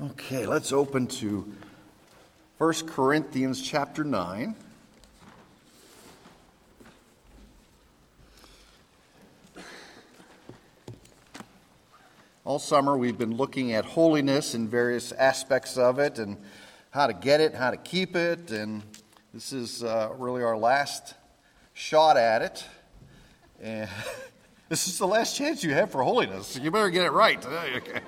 Okay, let's open to 1 Corinthians chapter 9. All summer we've been looking at holiness and various aspects of it and how to get it, how to keep it, and this is uh, really our last shot at it. And this is the last chance you have for holiness. You better get it right. Okay.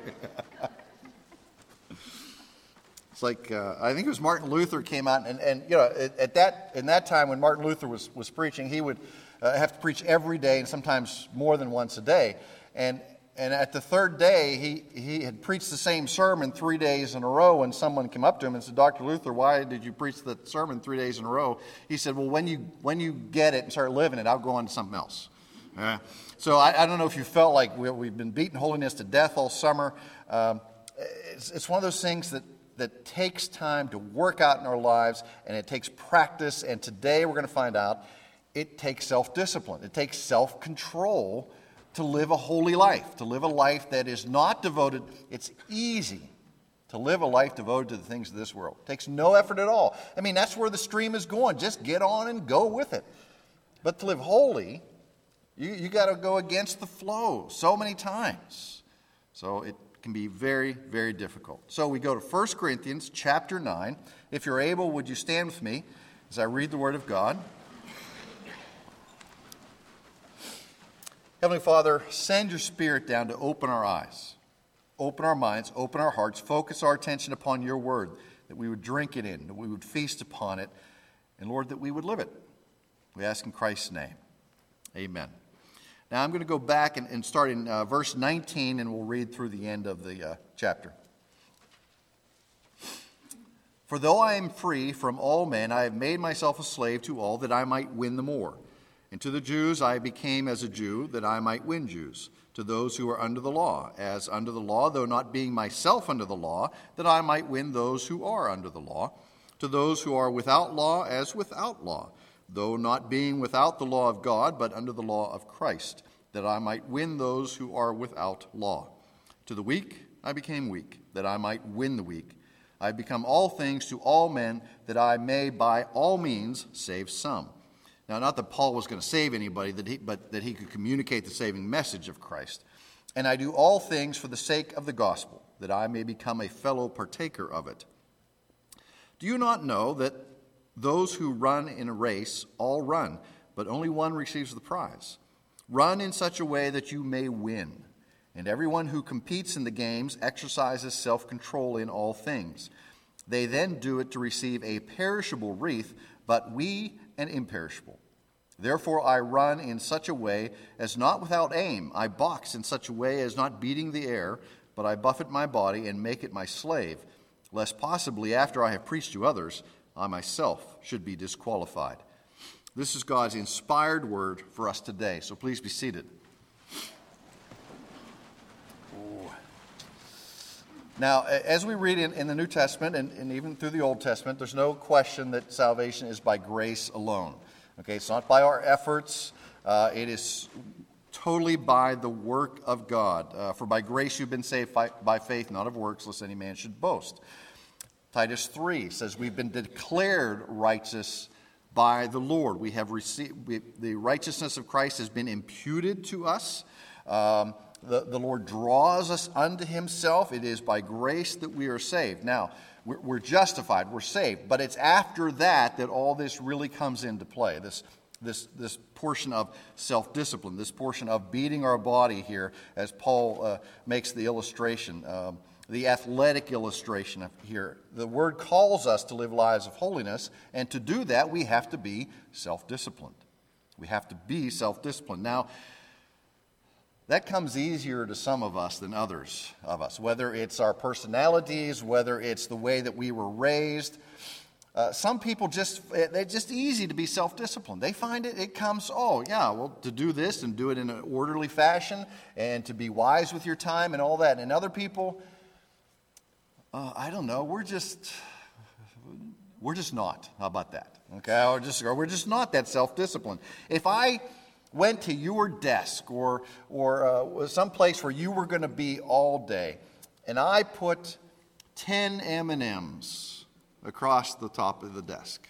It's like uh, I think it was Martin Luther came out, and, and you know, at, at, that in that time when Martin Luther was was preaching, he would uh, have to preach every day, and sometimes more than once a day. And and at the third day, he he had preached the same sermon three days in a row. And someone came up to him and said, "Dr. Luther, why did you preach the sermon three days in a row?" He said, "Well, when you when you get it and start living it, I'll go on to something else." Uh, so I, I, don't know if you felt like we, have been beating holiness to death all summer. Um, it's, it's one of those things that that takes time to work out in our lives and it takes practice. And today we're going to find out it takes self discipline, it takes self control to live a holy life, to live a life that is not devoted. It's easy to live a life devoted to the things of this world. It takes no effort at all. I mean, that's where the stream is going. Just get on and go with it. But to live holy, you, you got to go against the flow so many times. So it can be very, very difficult. So we go to 1 Corinthians chapter 9. If you're able, would you stand with me as I read the Word of God? Heavenly Father, send your Spirit down to open our eyes, open our minds, open our hearts, focus our attention upon your Word, that we would drink it in, that we would feast upon it, and Lord, that we would live it. We ask in Christ's name. Amen. Now I'm going to go back and, and start in uh, verse 19 and we'll read through the end of the uh, chapter. For though I am free from all men, I have made myself a slave to all that I might win the more. And to the Jews I became as a Jew that I might win Jews. To those who are under the law, as under the law, though not being myself under the law, that I might win those who are under the law. To those who are without law, as without law though not being without the law of God, but under the law of Christ, that I might win those who are without law. To the weak I became weak, that I might win the weak. I have become all things to all men, that I may by all means save some. Now, not that Paul was going to save anybody, but that he could communicate the saving message of Christ. And I do all things for the sake of the gospel, that I may become a fellow partaker of it. Do you not know that those who run in a race all run, but only one receives the prize. Run in such a way that you may win. And everyone who competes in the games exercises self control in all things. They then do it to receive a perishable wreath, but we an imperishable. Therefore, I run in such a way as not without aim. I box in such a way as not beating the air, but I buffet my body and make it my slave, lest possibly after I have preached to others, I myself should be disqualified. This is God's inspired word for us today, so please be seated. Now, as we read in, in the New Testament and, and, even through the Old Testament, there's no question that salvation is by grace alone. Okay, it's not by our efforts, uh, it is totally by the work of God. Uh, for by grace you've been saved by, by faith, not of works, lest any man should boast. Titus 3 says we've been declared righteous by the Lord. We have received, we, the righteousness of Christ has been imputed to us. Um, the, the Lord draws us unto himself. It is by grace that we are saved. Now, we're, we're justified, we're saved, but it's after that that all this really comes into play. This, this, this portion of self discipline, this portion of beating our body here, as Paul uh, makes the illustration. Um, the athletic illustration here. The word calls us to live lives of holiness, and to do that, we have to be self disciplined. We have to be self disciplined. Now, that comes easier to some of us than others of us, whether it's our personalities, whether it's the way that we were raised. Uh, some people just, they're just easy to be self disciplined. They find it, it comes, oh, yeah, well, to do this and do it in an orderly fashion and to be wise with your time and all that. And other people, uh, I don't know, we're just, we're just not. How about that? Okay, or just, or we're just not that self disciplined. If I went to your desk or, or uh, some place where you were going to be all day, and I put 10 M&Ms across the top of the desk.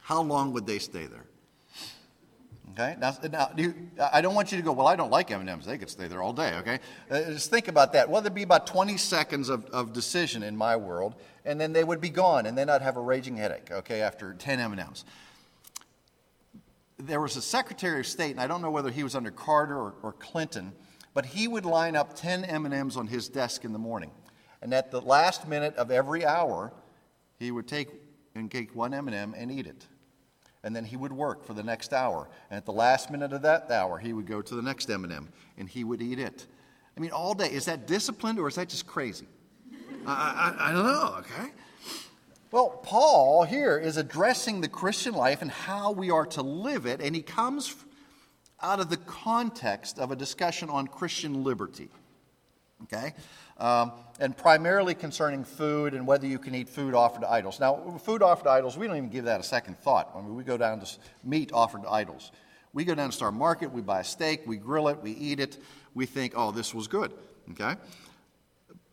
How long would they stay there? Okay. Now, now you, I don't want you to go. Well, I don't like M&Ms. They could stay there all day. Okay. Uh, just think about that. Well, there'd be about 20 seconds of, of decision in my world, and then they would be gone, and then I'd have a raging headache. Okay, after 10 M&Ms. There was a Secretary of State, and I don't know whether he was under Carter or, or Clinton, but he would line up 10 M&Ms on his desk in the morning, and at the last minute of every hour, he would take and take one M&M and eat it and then he would work for the next hour. And at the last minute of that hour, he would go to the next M&M and he would eat it. I mean, all day. Is that disciplined or is that just crazy? I, I, I don't know, okay? Well, Paul here is addressing the Christian life and how we are to live it, and he comes out of the context of a discussion on Christian liberty. Okay? um, and primarily concerning food and whether you can eat food offered to idols. Now, food offered to idols, we don't even give that a second thought. I mean, we go down to meat offered to idols. We go down to Star Market, we buy a steak, we grill it, we eat it, we think, oh, this was good. Okay?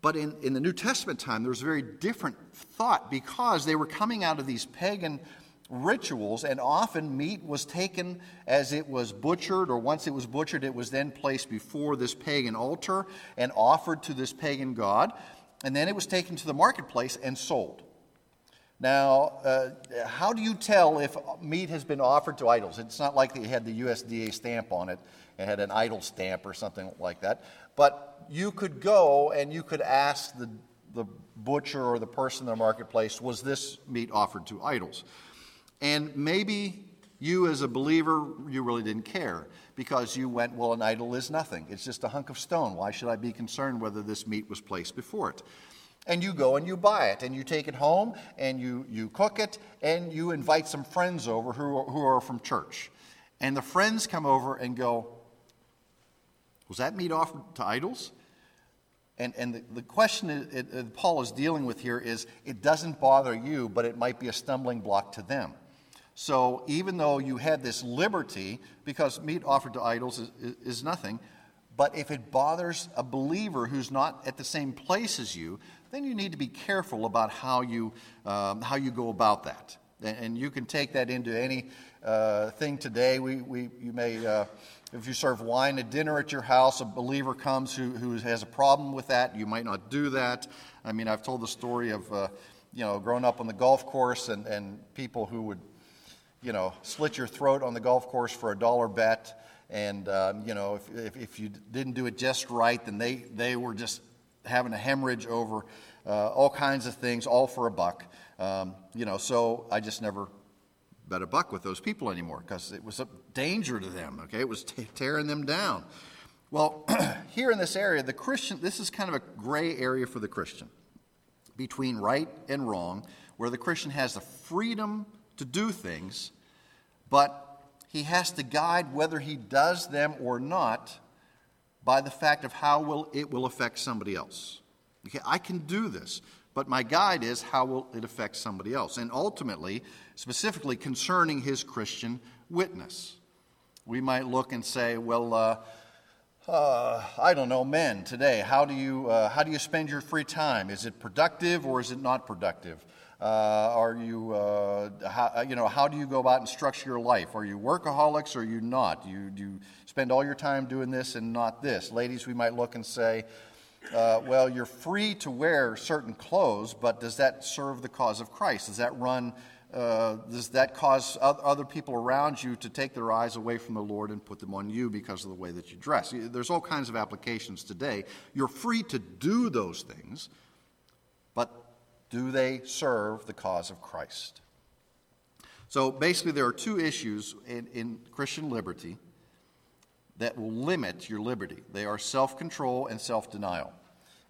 But in, in the New Testament time, there was a very different thought because they were coming out of these pagan rituals, and often meat was taken as it was butchered, or once it was butchered, it was then placed before this pagan altar and offered to this pagan god, and then it was taken to the marketplace and sold. Now, uh, how do you tell if meat has been offered to idols? It's not like they had the USDA stamp on it and had an idol stamp or something like that. But you could go and you could ask the, the butcher or the person in the marketplace, was this meat offered to idols? And maybe you, as a believer, you really didn't care because you went, well, an idol is nothing. It's just a hunk of stone. Why should I be concerned whether this meat was placed before it? And you go and you buy it and you take it home and you, you cook it and you invite some friends over who are, who are from church. And the friends come over and go, Was that meat offered to idols? And, and the, the question it, Paul is dealing with here is it doesn't bother you, but it might be a stumbling block to them. So even though you had this liberty, because meat offered to idols is, is, nothing, but if it bothers a believer who's not at the same place as you, then you need to be careful about how you, um, how you go about that. And, and, you can take that into any uh, thing today. We, we, you may, uh, if you serve wine at dinner at your house, a believer comes who, who has a problem with that. You might not do that. I mean, I've told the story of, uh, you know, growing up on the golf course and, and people who would you know, slit your throat on the golf course for a dollar bet. And, um, you know, if, if, if, you didn't do it just right, then they, they were just having a hemorrhage over uh, all kinds of things, all for a buck. Um, you know, so I just never bet a buck with those people anymore because it was a danger to them, okay? It was t- tearing them down. Well, here in this area, the Christian, this is kind of a gray area for the Christian between right and wrong, where the Christian has the freedom to do things, but he has to guide whether he does them or not by the fact of how will it will affect somebody else. Okay, I can do this, but my guide is how will it affect somebody else, and ultimately, specifically concerning his Christian witness. We might look and say, well. Uh, uh, I don't know, men today. How do you uh, how do you spend your free time? Is it productive or is it not productive? Uh, are you, uh, how, uh, you know, how do you go about and structure your life? Are you workaholics or are you not? Do you, do you spend all your time doing this and not this? Ladies, we might look and say, uh, well, you're free to wear certain clothes, but does that serve the cause of Christ? Does that run, uh, does that cause other people around you to take their eyes away from the Lord and put them on you because of the way that you dress? There's all kinds of applications today. You're free to do those things, do they serve the cause of Christ? So basically, there are two issues in, in Christian liberty that will limit your liberty they are self control and self denial.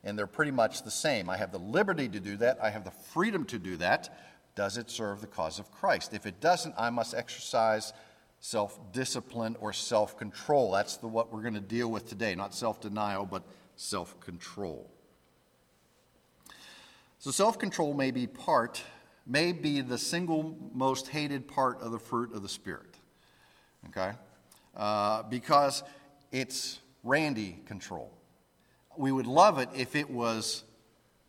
And they're pretty much the same. I have the liberty to do that, I have the freedom to do that. Does it serve the cause of Christ? If it doesn't, I must exercise self discipline or self control. That's the, what we're going to deal with today. Not self denial, but self control. So self control may be part, may be the single most hated part of the fruit of the Spirit. Okay? Uh, because it's Randy control. We would love it if it was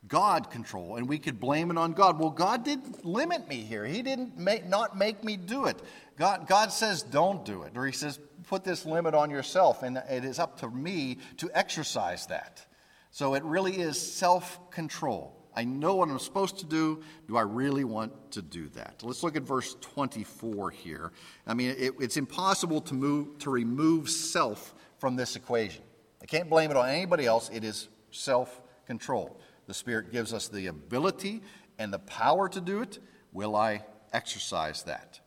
God control, and we could blame it on God. Well, God didn't limit me here. He didn't make, not make me do it. God, God says, don't do it. Or He says, put this limit on yourself, and it is up to me to exercise that. So it really is self control. I know what I'm supposed to do. Do I really want to do that? Let's look at verse 24 here. I mean, it, it's impossible to, move, to remove self from this equation. I can't blame it on anybody else. It is self control. The Spirit gives us the ability and the power to do it. Will I exercise that?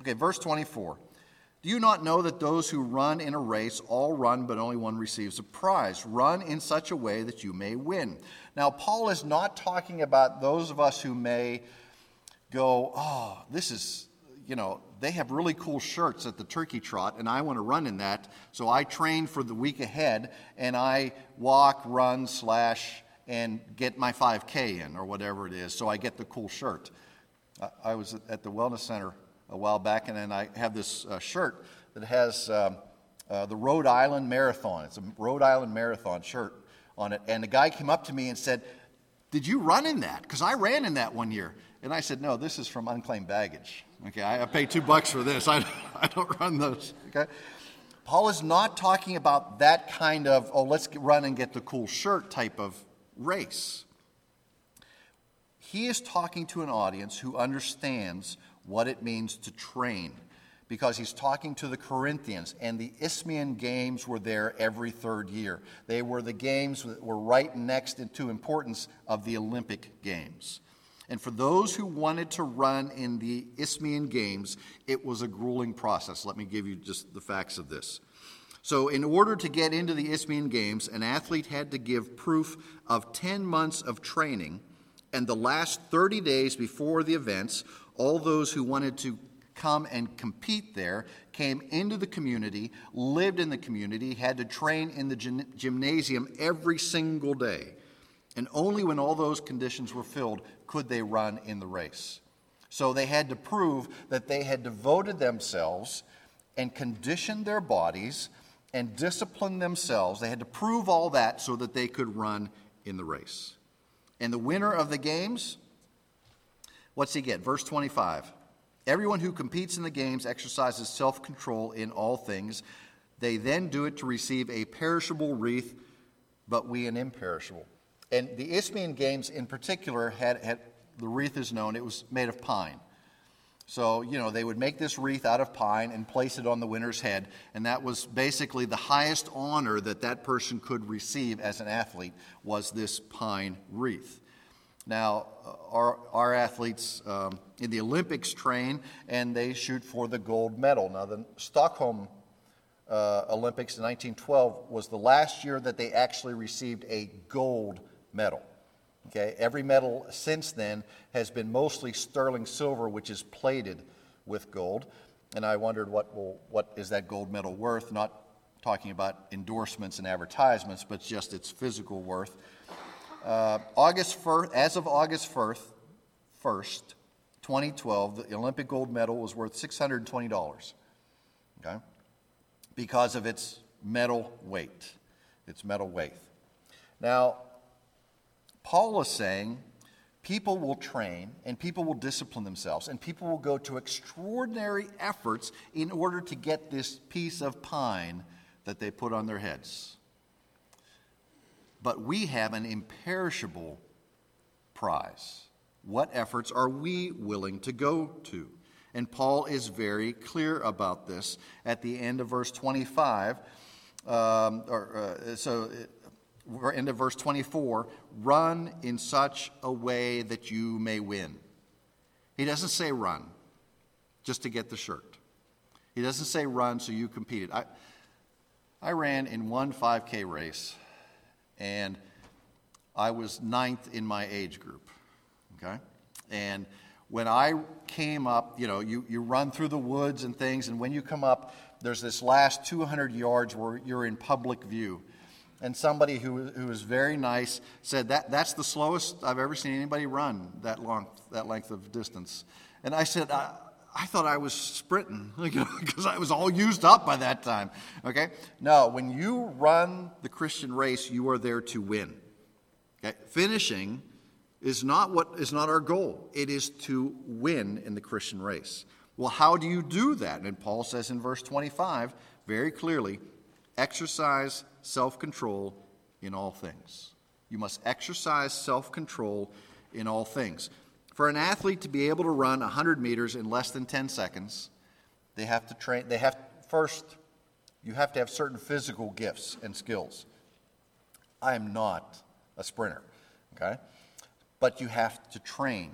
Okay, verse 24. Do you not know that those who run in a race all run, but only one receives a prize? Run in such a way that you may win. Now, Paul is not talking about those of us who may go, oh, this is, you know, they have really cool shirts at the turkey trot, and I want to run in that. So I train for the week ahead, and I walk, run, slash, and get my 5K in, or whatever it is, so I get the cool shirt. I was at the Wellness Center a while back, and then I have this uh, shirt that has um, uh, the Rhode Island Marathon. It's a Rhode Island Marathon shirt on it. And the guy came up to me and said, Did you run in that? Because I ran in that one year. And I said, No, this is from unclaimed baggage. Okay, I, I pay two bucks for this. I, I don't run those. Okay. Paul is not talking about that kind of, oh, let's run and get the cool shirt type of race. He is talking to an audience who understands what it means to train because he's talking to the Corinthians, and the Isthmian Games were there every third year. They were the games that were right next into importance of the Olympic Games. And for those who wanted to run in the Isthmian Games, it was a grueling process. Let me give you just the facts of this. So, in order to get into the Isthmian Games, an athlete had to give proof of 10 months of training, and the last 30 days before the events, all those who wanted to come and compete there came into the community, lived in the community, had to train in the gymnasium every single day. And only when all those conditions were filled could they run in the race. So they had to prove that they had devoted themselves and conditioned their bodies and disciplined themselves. They had to prove all that so that they could run in the race. And the winner of the games What's he get? Verse 25. Everyone who competes in the games exercises self control in all things. They then do it to receive a perishable wreath, but we an imperishable. And the Isthmian Games in particular had, had the wreath is known, it was made of pine. So, you know, they would make this wreath out of pine and place it on the winner's head, and that was basically the highest honor that that person could receive as an athlete was this pine wreath. Now, our, our athletes um, in the Olympics train and they shoot for the gold medal. Now, the Stockholm uh, Olympics in 1912 was the last year that they actually received a gold medal. Okay, every medal since then has been mostly sterling silver, which is plated with gold. And I wondered what, well, what is that gold medal worth? Not talking about endorsements and advertisements, but just its physical worth. Uh, August 1st, as of August 1st, 1st, 2012, the Olympic gold medal was worth $620. Okay? Because of its metal weight. Its metal weight. Now, Paul is saying people will train and people will discipline themselves and people will go to extraordinary efforts in order to get this piece of pine that they put on their heads but we have an imperishable prize. What efforts are we willing to go to? And Paul is very clear about this at the end of verse 25. Um, or, uh, so, uh, end of verse 24 run in such a way that you may win. He doesn't say run just to get the shirt. He doesn't say run so you competed. I, I ran in one 5K race and I was ninth in my age group. Okay? And when I came up, you know, you, you run through the woods and things, and when you come up, there's this last 200 yards where you're in public view. And somebody who, who was very nice said, that, That's the slowest I've ever seen anybody run that, long, that length of distance. And I said, I, I thought I was sprinting because I was all used up by that time. Okay? No, when you run the Christian race, you are there to win. Okay? Finishing is not what is not our goal. It is to win in the Christian race. Well, how do you do that? And Paul says in verse 25 very clearly exercise self control in all things. You must exercise self control in all things. For an athlete to be able to run 100 meters in less than 10 seconds, they have to train, they have first, you have to have certain physical gifts and skills. I am not a sprinter, okay? But you have to train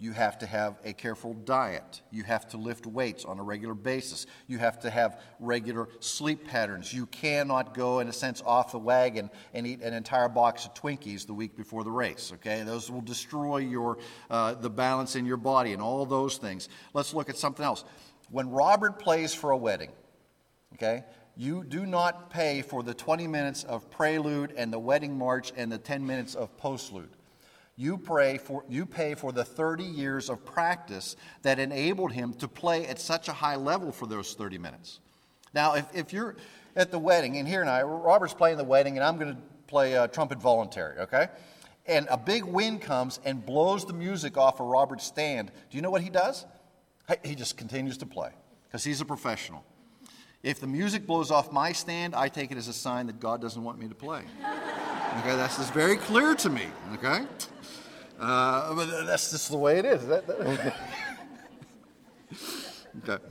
you have to have a careful diet. You have to lift weights on a regular basis. You have to have regular sleep patterns. You cannot go, in a sense, off the wagon and eat an entire box of Twinkies the week before the race. Okay, those will destroy your uh, the balance in your body and all those things. Let's look at something else. When Robert plays for a wedding, okay, you do not pay for the 20 minutes of prelude and the wedding march and the 10 minutes of postlude you, pray for, you pay for the 30 years of practice that enabled him to play at such a high level for those 30 minutes. Now, if, if you're at the wedding, and here and I, Robert's playing the wedding, and I'm going to play a trumpet voluntary, okay? And a big wind comes and blows the music off of Robert's stand. Do you know what he does? He just continues to play because he's a professional. If the music blows off my stand, I take it as a sign that God doesn't want me to play. Okay, that's just very clear to me. Okay? Uh, but that's just the way it is. Okay.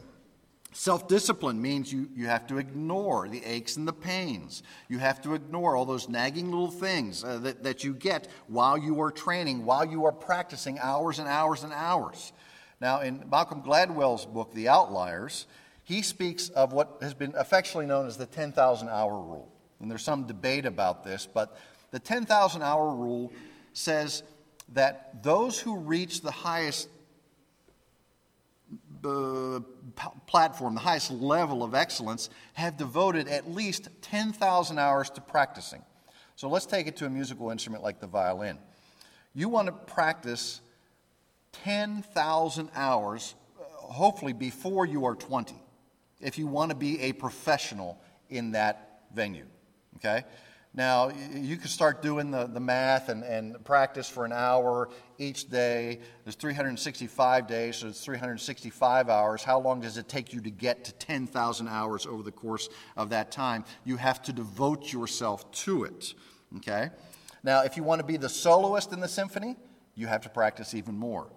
Self discipline means you, you have to ignore the aches and the pains. You have to ignore all those nagging little things uh, that, that you get while you are training, while you are practicing hours and hours and hours. Now, in Malcolm Gladwell's book, The Outliers, he speaks of what has been affectionately known as the 10,000 hour rule. And there's some debate about this, but the 10,000 hour rule says that those who reach the highest uh, platform, the highest level of excellence, have devoted at least 10,000 hours to practicing. So let's take it to a musical instrument like the violin. You want to practice 10,000 hours, uh, hopefully before you are 20, if you want to be a professional in that venue. Okay? Now, you can start doing the, the math and, and practice for an hour each day. There's 365 days, so it's 365 hours. How long does it take you to get to 10,000 hours over the course of that time? You have to devote yourself to it. Okay? Now, if you want to be the soloist in the symphony, you have to practice even more.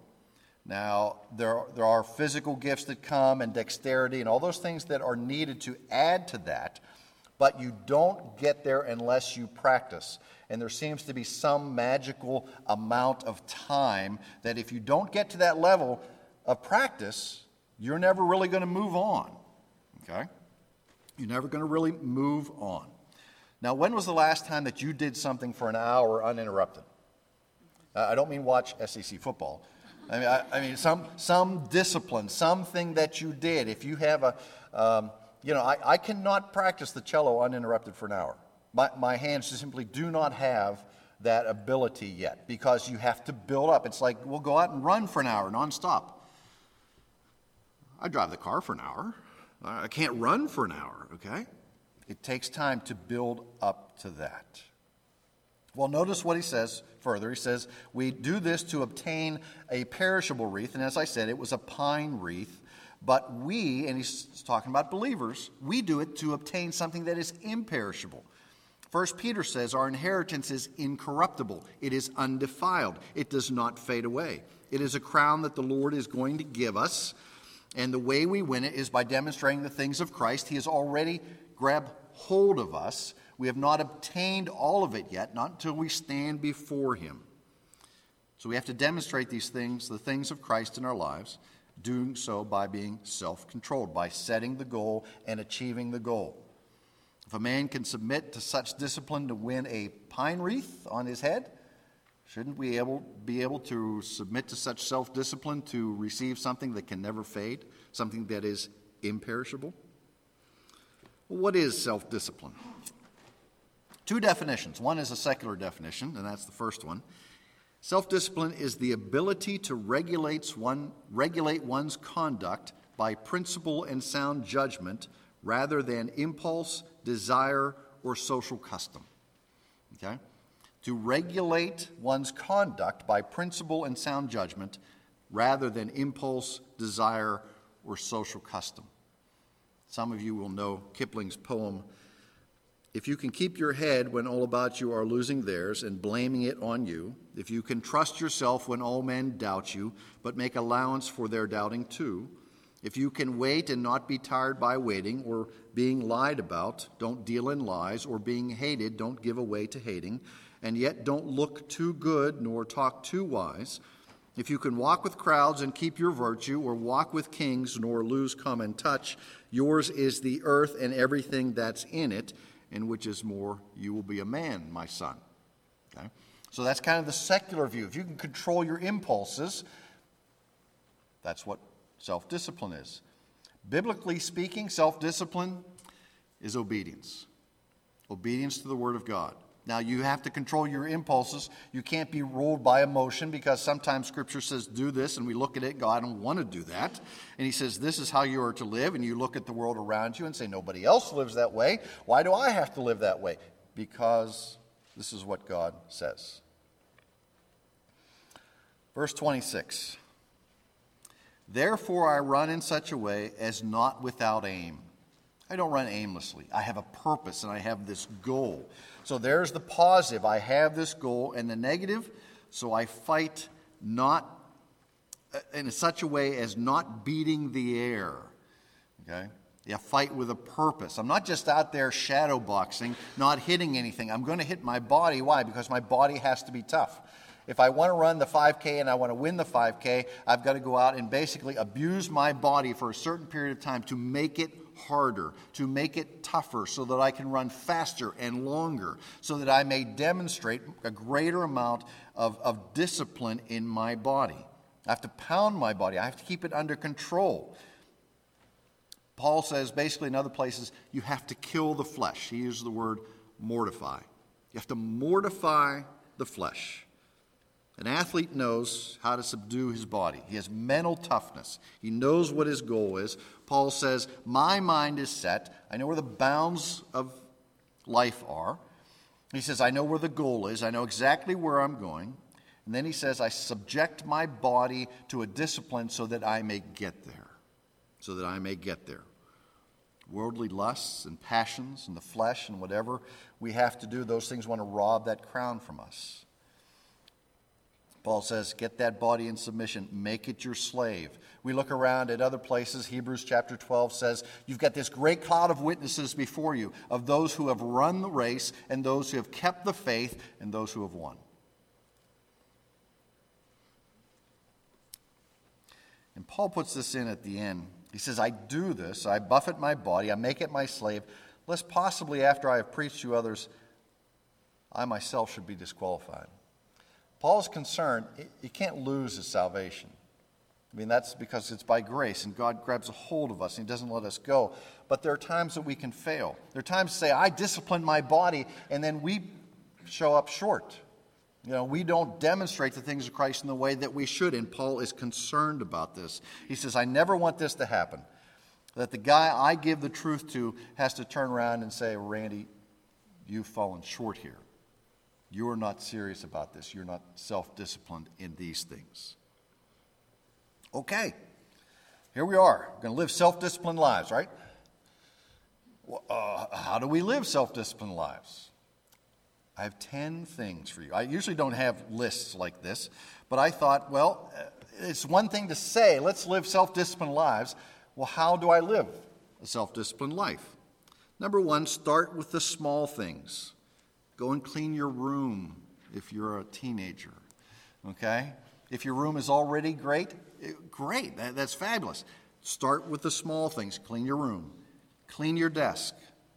Now, there there are physical gifts that come and dexterity and all those things that are needed to add to that but you don't get there unless you practice. And there seems to be some magical amount of time that if you don't get to that level of practice, you're never really going to move on. Okay? You're never going to really move on. Now, when was the last time that you did something for an hour uninterrupted? I don't mean watch SEC football. I mean, I, I, mean some, some discipline, something that you did. If you have a, um, you know, I, I cannot practice the cello uninterrupted for an hour. My, my hands simply do not have that ability yet because you have to build up. It's like we'll go out and run for an hour nonstop. I drive the car for an hour. I can't run for an hour, okay? It takes time to build up to that. Well, notice what he says further. He says, We do this to obtain a perishable wreath. And as I said, it was a pine wreath but we, and he's talking about believers, we do it to obtain something that is imperishable. First Peter says our inheritance is incorruptible, it is undefiled, it does not fade away. It is a crown that the Lord is going to give us, and the way we win it is by demonstrating the things of Christ. He has already grabbed hold of us. We have not obtained all of it yet, not until we stand before Him. So we have to demonstrate these things, the things of Christ in our lives doing so by being self controlled, by setting the goal and achieving the goal. If a man can submit to such discipline to win a pine wreath on his head, shouldn't we able, be able to submit to such self discipline to receive something that can never fade, something that is imperishable? what is self discipline? Two definitions. One is a secular definition, and that's the first one. Self discipline is the ability to regulate, one, regulate one's conduct by principle and sound judgment rather than impulse, desire, or social custom. Okay? to regulate one's conduct by principle and sound judgment rather than impulse, desire, or social custom. Some of you will know Kipling's poem, If you can keep your head when all about you are losing theirs and blaming it on you, if you can trust yourself when all men doubt you, but make allowance for their doubting too, if you can wait and not be tired by waiting or being lied about, don't deal in lies, or being hated, don't give away to hating, and yet don't look too good nor talk too wise, if you can walk with crowds and keep your virtue, or walk with kings nor lose common touch, yours is the earth and everything that's in it, and which is more, you will be a man, my son. Okay? So that's kind of the secular view. If you can control your impulses, that's what self discipline is. Biblically speaking, self discipline is obedience obedience to the Word of God. Now, you have to control your impulses. You can't be ruled by emotion because sometimes Scripture says, do this, and we look at it and go, I don't want to do that. And He says, this is how you are to live. And you look at the world around you and say, nobody else lives that way. Why do I have to live that way? Because this is what God says. Verse 26 Therefore I run in such a way as not without aim. I don't run aimlessly. I have a purpose and I have this goal. So there's the positive. I have this goal. And the negative, so I fight not uh, in such a way as not beating the air. Okay? Yeah, fight with a purpose. I'm not just out there shadow boxing, not hitting anything. I'm going to hit my body. Why? Because my body has to be tough. If I want to run the 5K and I want to win the 5K, I've got to go out and basically abuse my body for a certain period of time to make it harder, to make it tougher, so that I can run faster and longer, so that I may demonstrate a greater amount of, of discipline in my body. I have to pound my body, I have to keep it under control. Paul says basically in other places, you have to kill the flesh. He uses the word mortify. You have to mortify the flesh. An athlete knows how to subdue his body. He has mental toughness. He knows what his goal is. Paul says, My mind is set. I know where the bounds of life are. He says, I know where the goal is. I know exactly where I'm going. And then he says, I subject my body to a discipline so that I may get there. So that I may get there. Worldly lusts and passions and the flesh and whatever we have to do, those things want to rob that crown from us. Paul says, get that body in submission, make it your slave. We look around at other places. Hebrews chapter 12 says, You've got this great cloud of witnesses before you, of those who have run the race, and those who have kept the faith, and those who have won. And Paul puts this in at the end. He says, I do this, I buffet my body, I make it my slave, lest possibly after I have preached to others, I myself should be disqualified. Paul's concerned, he can't lose his salvation. I mean, that's because it's by grace, and God grabs a hold of us and He doesn't let us go. But there are times that we can fail. There are times to say, I discipline my body, and then we show up short. You know, we don't demonstrate the things of Christ in the way that we should, and Paul is concerned about this. He says, I never want this to happen. That the guy I give the truth to has to turn around and say, Randy, you've fallen short here. You are not serious about this. You're not self disciplined in these things. Okay, here we are. We're going to live self disciplined lives, right? Uh, how do we live self disciplined lives? I have 10 things for you. I usually don't have lists like this, but I thought, well, uh, it's one thing to say, let's live self disciplined lives. Well, how do I live a self disciplined life? Number one, start with the small things. Go and clean your room if you're a teenager. Okay? If your room is already great, eh, great. That, that's fabulous. Start with the small things. Clean your room, clean your desk,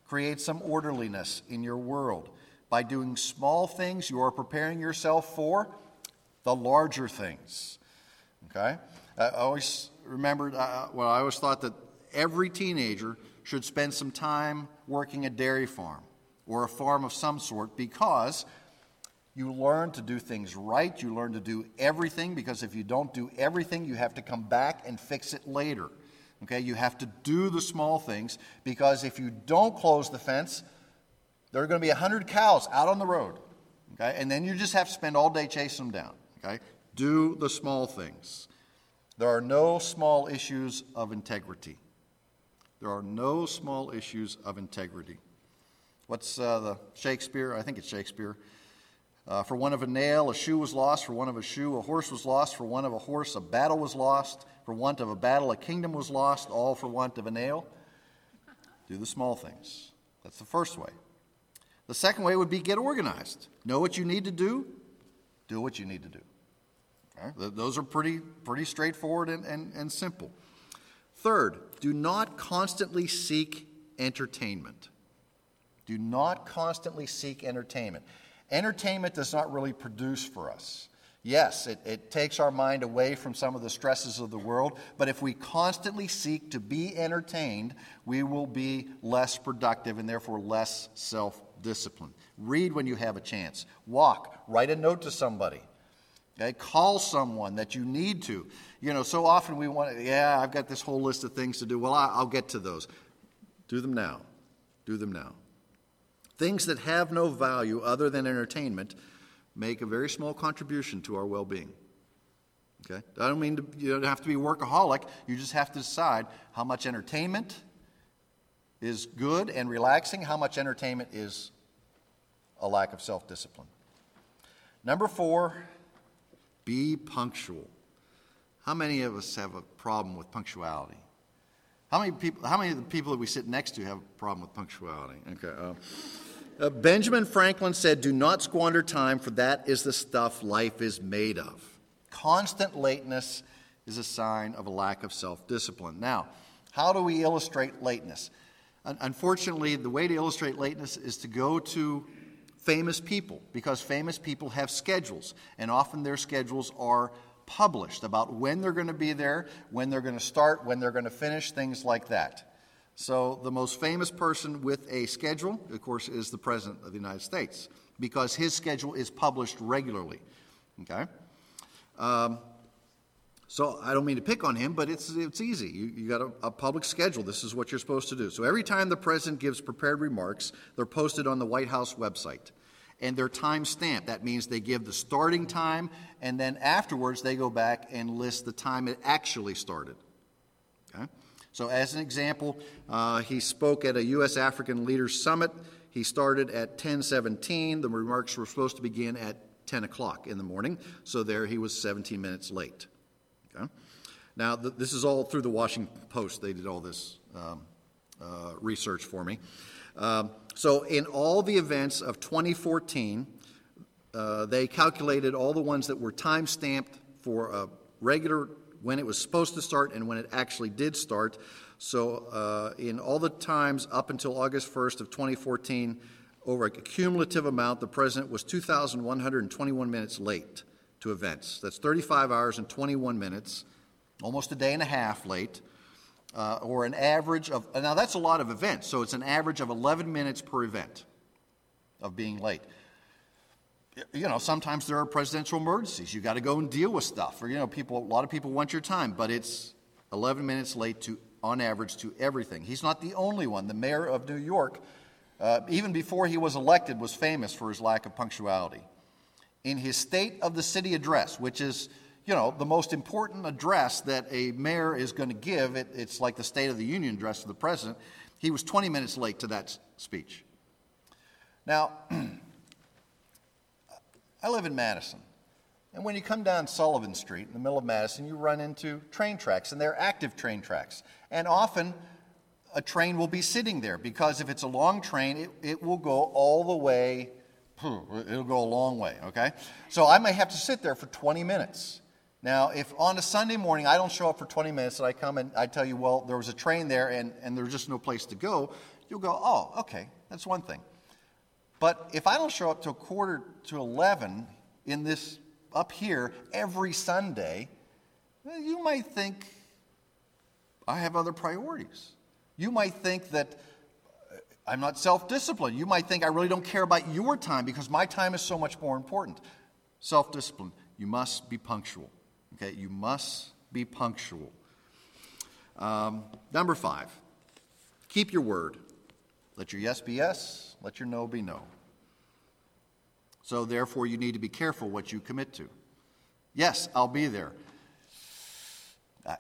create some orderliness in your world. By doing small things, you are preparing yourself for the larger things. Okay? I always remembered, uh, well, I always thought that every teenager should spend some time working a dairy farm or a farm of some sort because you learn to do things right. You learn to do everything because if you don't do everything, you have to come back and fix it later. Okay, you have to do the small things because if you don't close the fence, there are going to be 100 cows out on the road. Okay? And then you just have to spend all day chasing them down. Okay? Do the small things. There are no small issues of integrity. There are no small issues of integrity. What's uh, the Shakespeare? I think it's Shakespeare. Uh, for one of a nail, a shoe was lost. For one of a shoe, a horse was lost. For one of a horse, a battle was lost. For want of a battle, a kingdom was lost. All for want of a nail. Do the small things. That's the first way. The second way would be get organized. Know what you need to do, do what you need to do. Okay? Those are pretty, pretty straightforward and, and, and simple. Third, do not constantly seek entertainment. Do not constantly seek entertainment. Entertainment does not really produce for us. Yes, it, it takes our mind away from some of the stresses of the world, but if we constantly seek to be entertained, we will be less productive and therefore less self disciplined. Read when you have a chance. Walk. Write a note to somebody. Okay? Call someone that you need to. You know, so often we want yeah, I've got this whole list of things to do. Well, I'll get to those. Do them now. Do them now. Things that have no value other than entertainment make a very small contribution to our well being. Okay? I don't mean to, you don't have to be workaholic. You just have to decide how much entertainment is good and relaxing, how much entertainment is a lack of self discipline. Number four, be punctual. How many of us have a problem with punctuality? How many people? How many of the people that we sit next to have a problem with punctuality? Okay. Uh, uh, Benjamin Franklin said, Do not squander time, for that is the stuff life is made of. Constant lateness is a sign of a lack of self discipline. Now, how do we illustrate lateness? Unfortunately, the way to illustrate lateness is to go to famous people because famous people have schedules, and often their schedules are published about when they're going to be there, when they're going to start, when they're going to finish, things like that. So, the most famous person with a schedule, of course, is the President of the United States because his schedule is published regularly. Okay? Um, so, I don't mean to pick on him, but it's, it's easy. You, you got a, a public schedule. This is what you're supposed to do. So, every time the President gives prepared remarks, they're posted on the White House website. And they're time stamped. That means they give the starting time, and then afterwards they go back and list the time it actually started. Okay? So, as an example, uh, he spoke at a U.S. African Leaders Summit. He started at 1017. The remarks were supposed to begin at 10 o'clock in the morning, so there he was 17 minutes late. Okay? Now, th- this is all through the Washington Post. They did all this um, uh, research for me. Um, so, in all the events of 2014, uh, they calculated all the ones that were time stamped for a regular when it was supposed to start and when it actually did start. So, uh, in all the times up until August 1st of 2014, over a cumulative amount, the president was 2,121 minutes late to events. That's 35 hours and 21 minutes, almost a day and a half late, uh, or an average of, now that's a lot of events, so it's an average of 11 minutes per event of being late you know, sometimes there are presidential emergencies. You got to go and deal with stuff. Or, you know, people, a lot of people want your time, but it's 11 minutes late to, on average, to everything. He's not the only one. The mayor of New York, uh, even before he was elected, was famous for his lack of punctuality. In his State of the City address, which is, you know, the most important address that a mayor is going to give, it, it's like the State of the Union address to the president, he was 20 minutes late to that speech. Now, I live in Madison. And when you come down Sullivan Street in the middle of Madison, you run into train tracks, and they're active train tracks. And often a train will be sitting there because if it's a long train, it, it will go all the way, it'll go a long way, okay? So I may have to sit there for 20 minutes. Now, if on a Sunday morning I don't show up for 20 minutes and I come and I tell you, well, there was a train there and, and there's just no place to go, you'll go, oh, okay, that's one thing. But if I don't show up till quarter to 11 in this up here every Sunday, you might think I have other priorities. You might think that uh, I'm not self disciplined. You might think I really don't care about your time because my time is so much more important. Self discipline. You must be punctual. Okay, you must be punctual. Um, number five, keep your word. Let your yes be yes, let your no be no. So, therefore, you need to be careful what you commit to. Yes, I'll be there.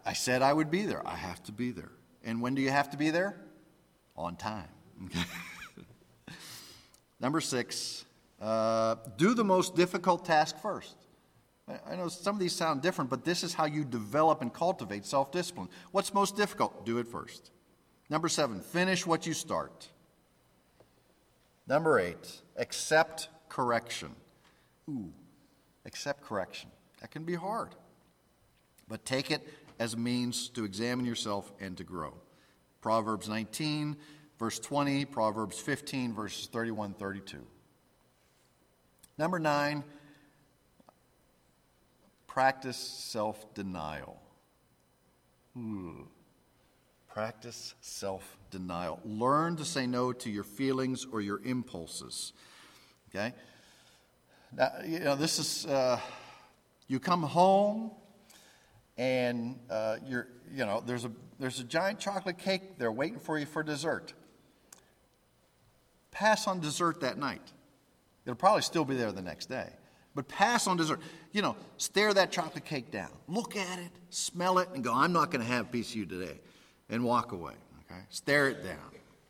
I said I would be there. I have to be there. And when do you have to be there? On time. Number six, uh, do the most difficult task first. I know some of these sound different, but this is how you develop and cultivate self discipline. What's most difficult? Do it first. Number seven, finish what you start. Number eight, accept correction. Ooh, accept correction. That can be hard. But take it as a means to examine yourself and to grow. Proverbs 19, verse 20, Proverbs 15, verses 31 32. Number nine, practice self denial. Practice self denial. Learn to say no to your feelings or your impulses. Okay? Now, you know, this is, uh, you come home and uh, you're, you know, there's a, there's a giant chocolate cake there waiting for you for dessert. Pass on dessert that night. It'll probably still be there the next day. But pass on dessert. You know, stare that chocolate cake down. Look at it, smell it, and go, I'm not going to have a piece of you today. And walk away. Okay? Stare it down.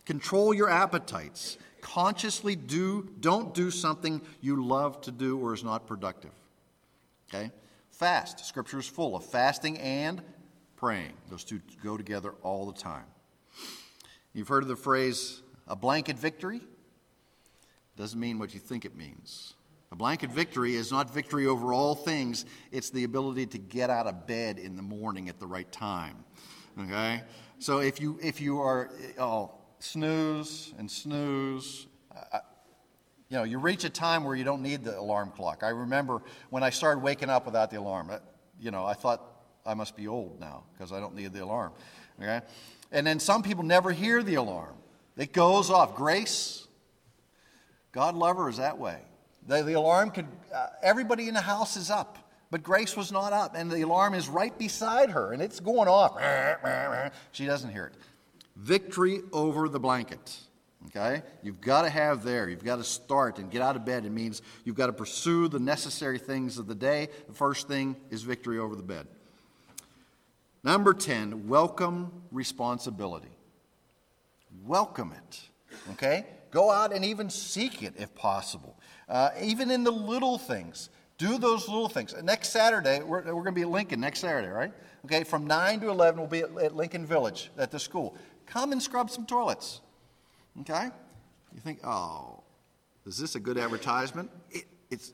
Control your appetites. Consciously do, don't do something you love to do or is not productive. Okay? Fast. Scripture is full of fasting and praying. Those two go together all the time. You've heard of the phrase, a blanket victory? Doesn't mean what you think it means. A blanket victory is not victory over all things, it's the ability to get out of bed in the morning at the right time. Okay? So if you, if you are, uh, oh, snooze and snooze, I, you know, you reach a time where you don't need the alarm clock. I remember when I started waking up without the alarm, uh, you know, I thought I must be old now because I don't need the alarm. Okay? And then some people never hear the alarm. It goes off. Grace, God love her is that way. The, the alarm could, uh, everybody in the house is up, but Grace was not up, and the alarm is right beside her, and it's going off. She doesn't hear it. Victory over the blanket. Okay? You've got to have there. You've got to start and get out of bed. It means you've got to pursue the necessary things of the day. The first thing is victory over the bed. Number 10, welcome responsibility. Welcome it. Okay? Go out and even seek it if possible. Uh, even in the little things. Do those little things. Next Saturday, we're, we're going to be at Lincoln next Saturday, right? Okay, from 9 to 11, we'll be at, at Lincoln Village at the school. Come and scrub some toilets. Okay? You think, oh, is this a good advertisement? It,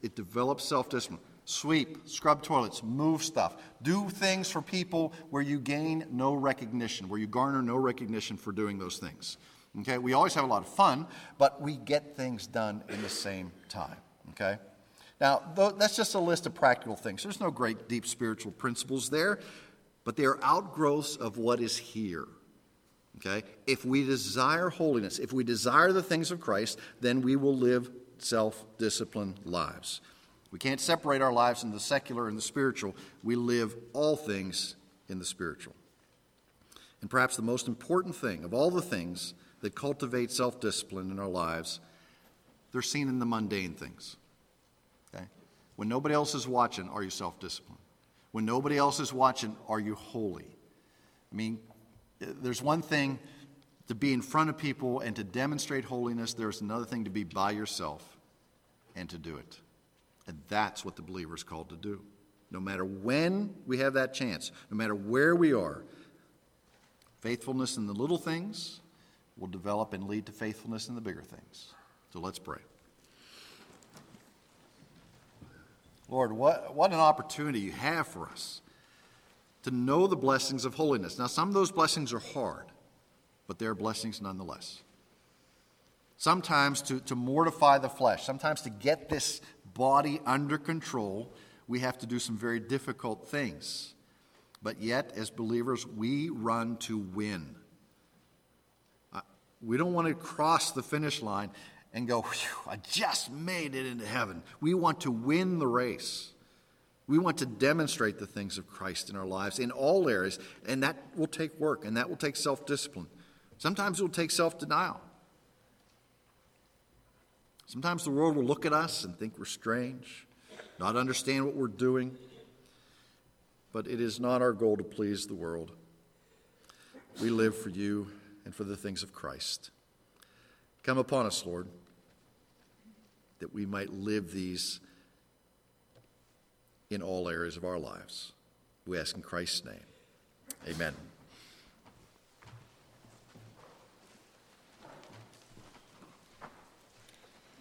it develops self discipline. Sweep, scrub toilets, move stuff. Do things for people where you gain no recognition, where you garner no recognition for doing those things. Okay, we always have a lot of fun, but we get things done in the same time. Okay? Now, that's just a list of practical things. There's no great deep spiritual principles there, but they are outgrowths of what is here. Okay? If we desire holiness, if we desire the things of Christ, then we will live self disciplined lives. We can't separate our lives into the secular and the spiritual. We live all things in the spiritual. And perhaps the most important thing of all the things that cultivate self discipline in our lives, they're seen in the mundane things. Okay? When nobody else is watching, are you self disciplined? When nobody else is watching, are you holy? I mean, there's one thing to be in front of people and to demonstrate holiness, there's another thing to be by yourself and to do it. And that's what the believer is called to do. No matter when we have that chance, no matter where we are, faithfulness in the little things will develop and lead to faithfulness in the bigger things. So let's pray. Lord, what, what an opportunity you have for us to know the blessings of holiness. Now, some of those blessings are hard, but they're blessings nonetheless. Sometimes to, to mortify the flesh, sometimes to get this body under control, we have to do some very difficult things. But yet, as believers, we run to win. We don't want to cross the finish line and go, I just made it into heaven. We want to win the race. We want to demonstrate the things of Christ in our lives in all areas, and that will take work and that will take self discipline. Sometimes it will take self denial. Sometimes the world will look at us and think we're strange, not understand what we're doing. But it is not our goal to please the world. We live for you and for the things of Christ. Come upon us, Lord, that we might live these in all areas of our lives. We ask in Christ's name. Amen.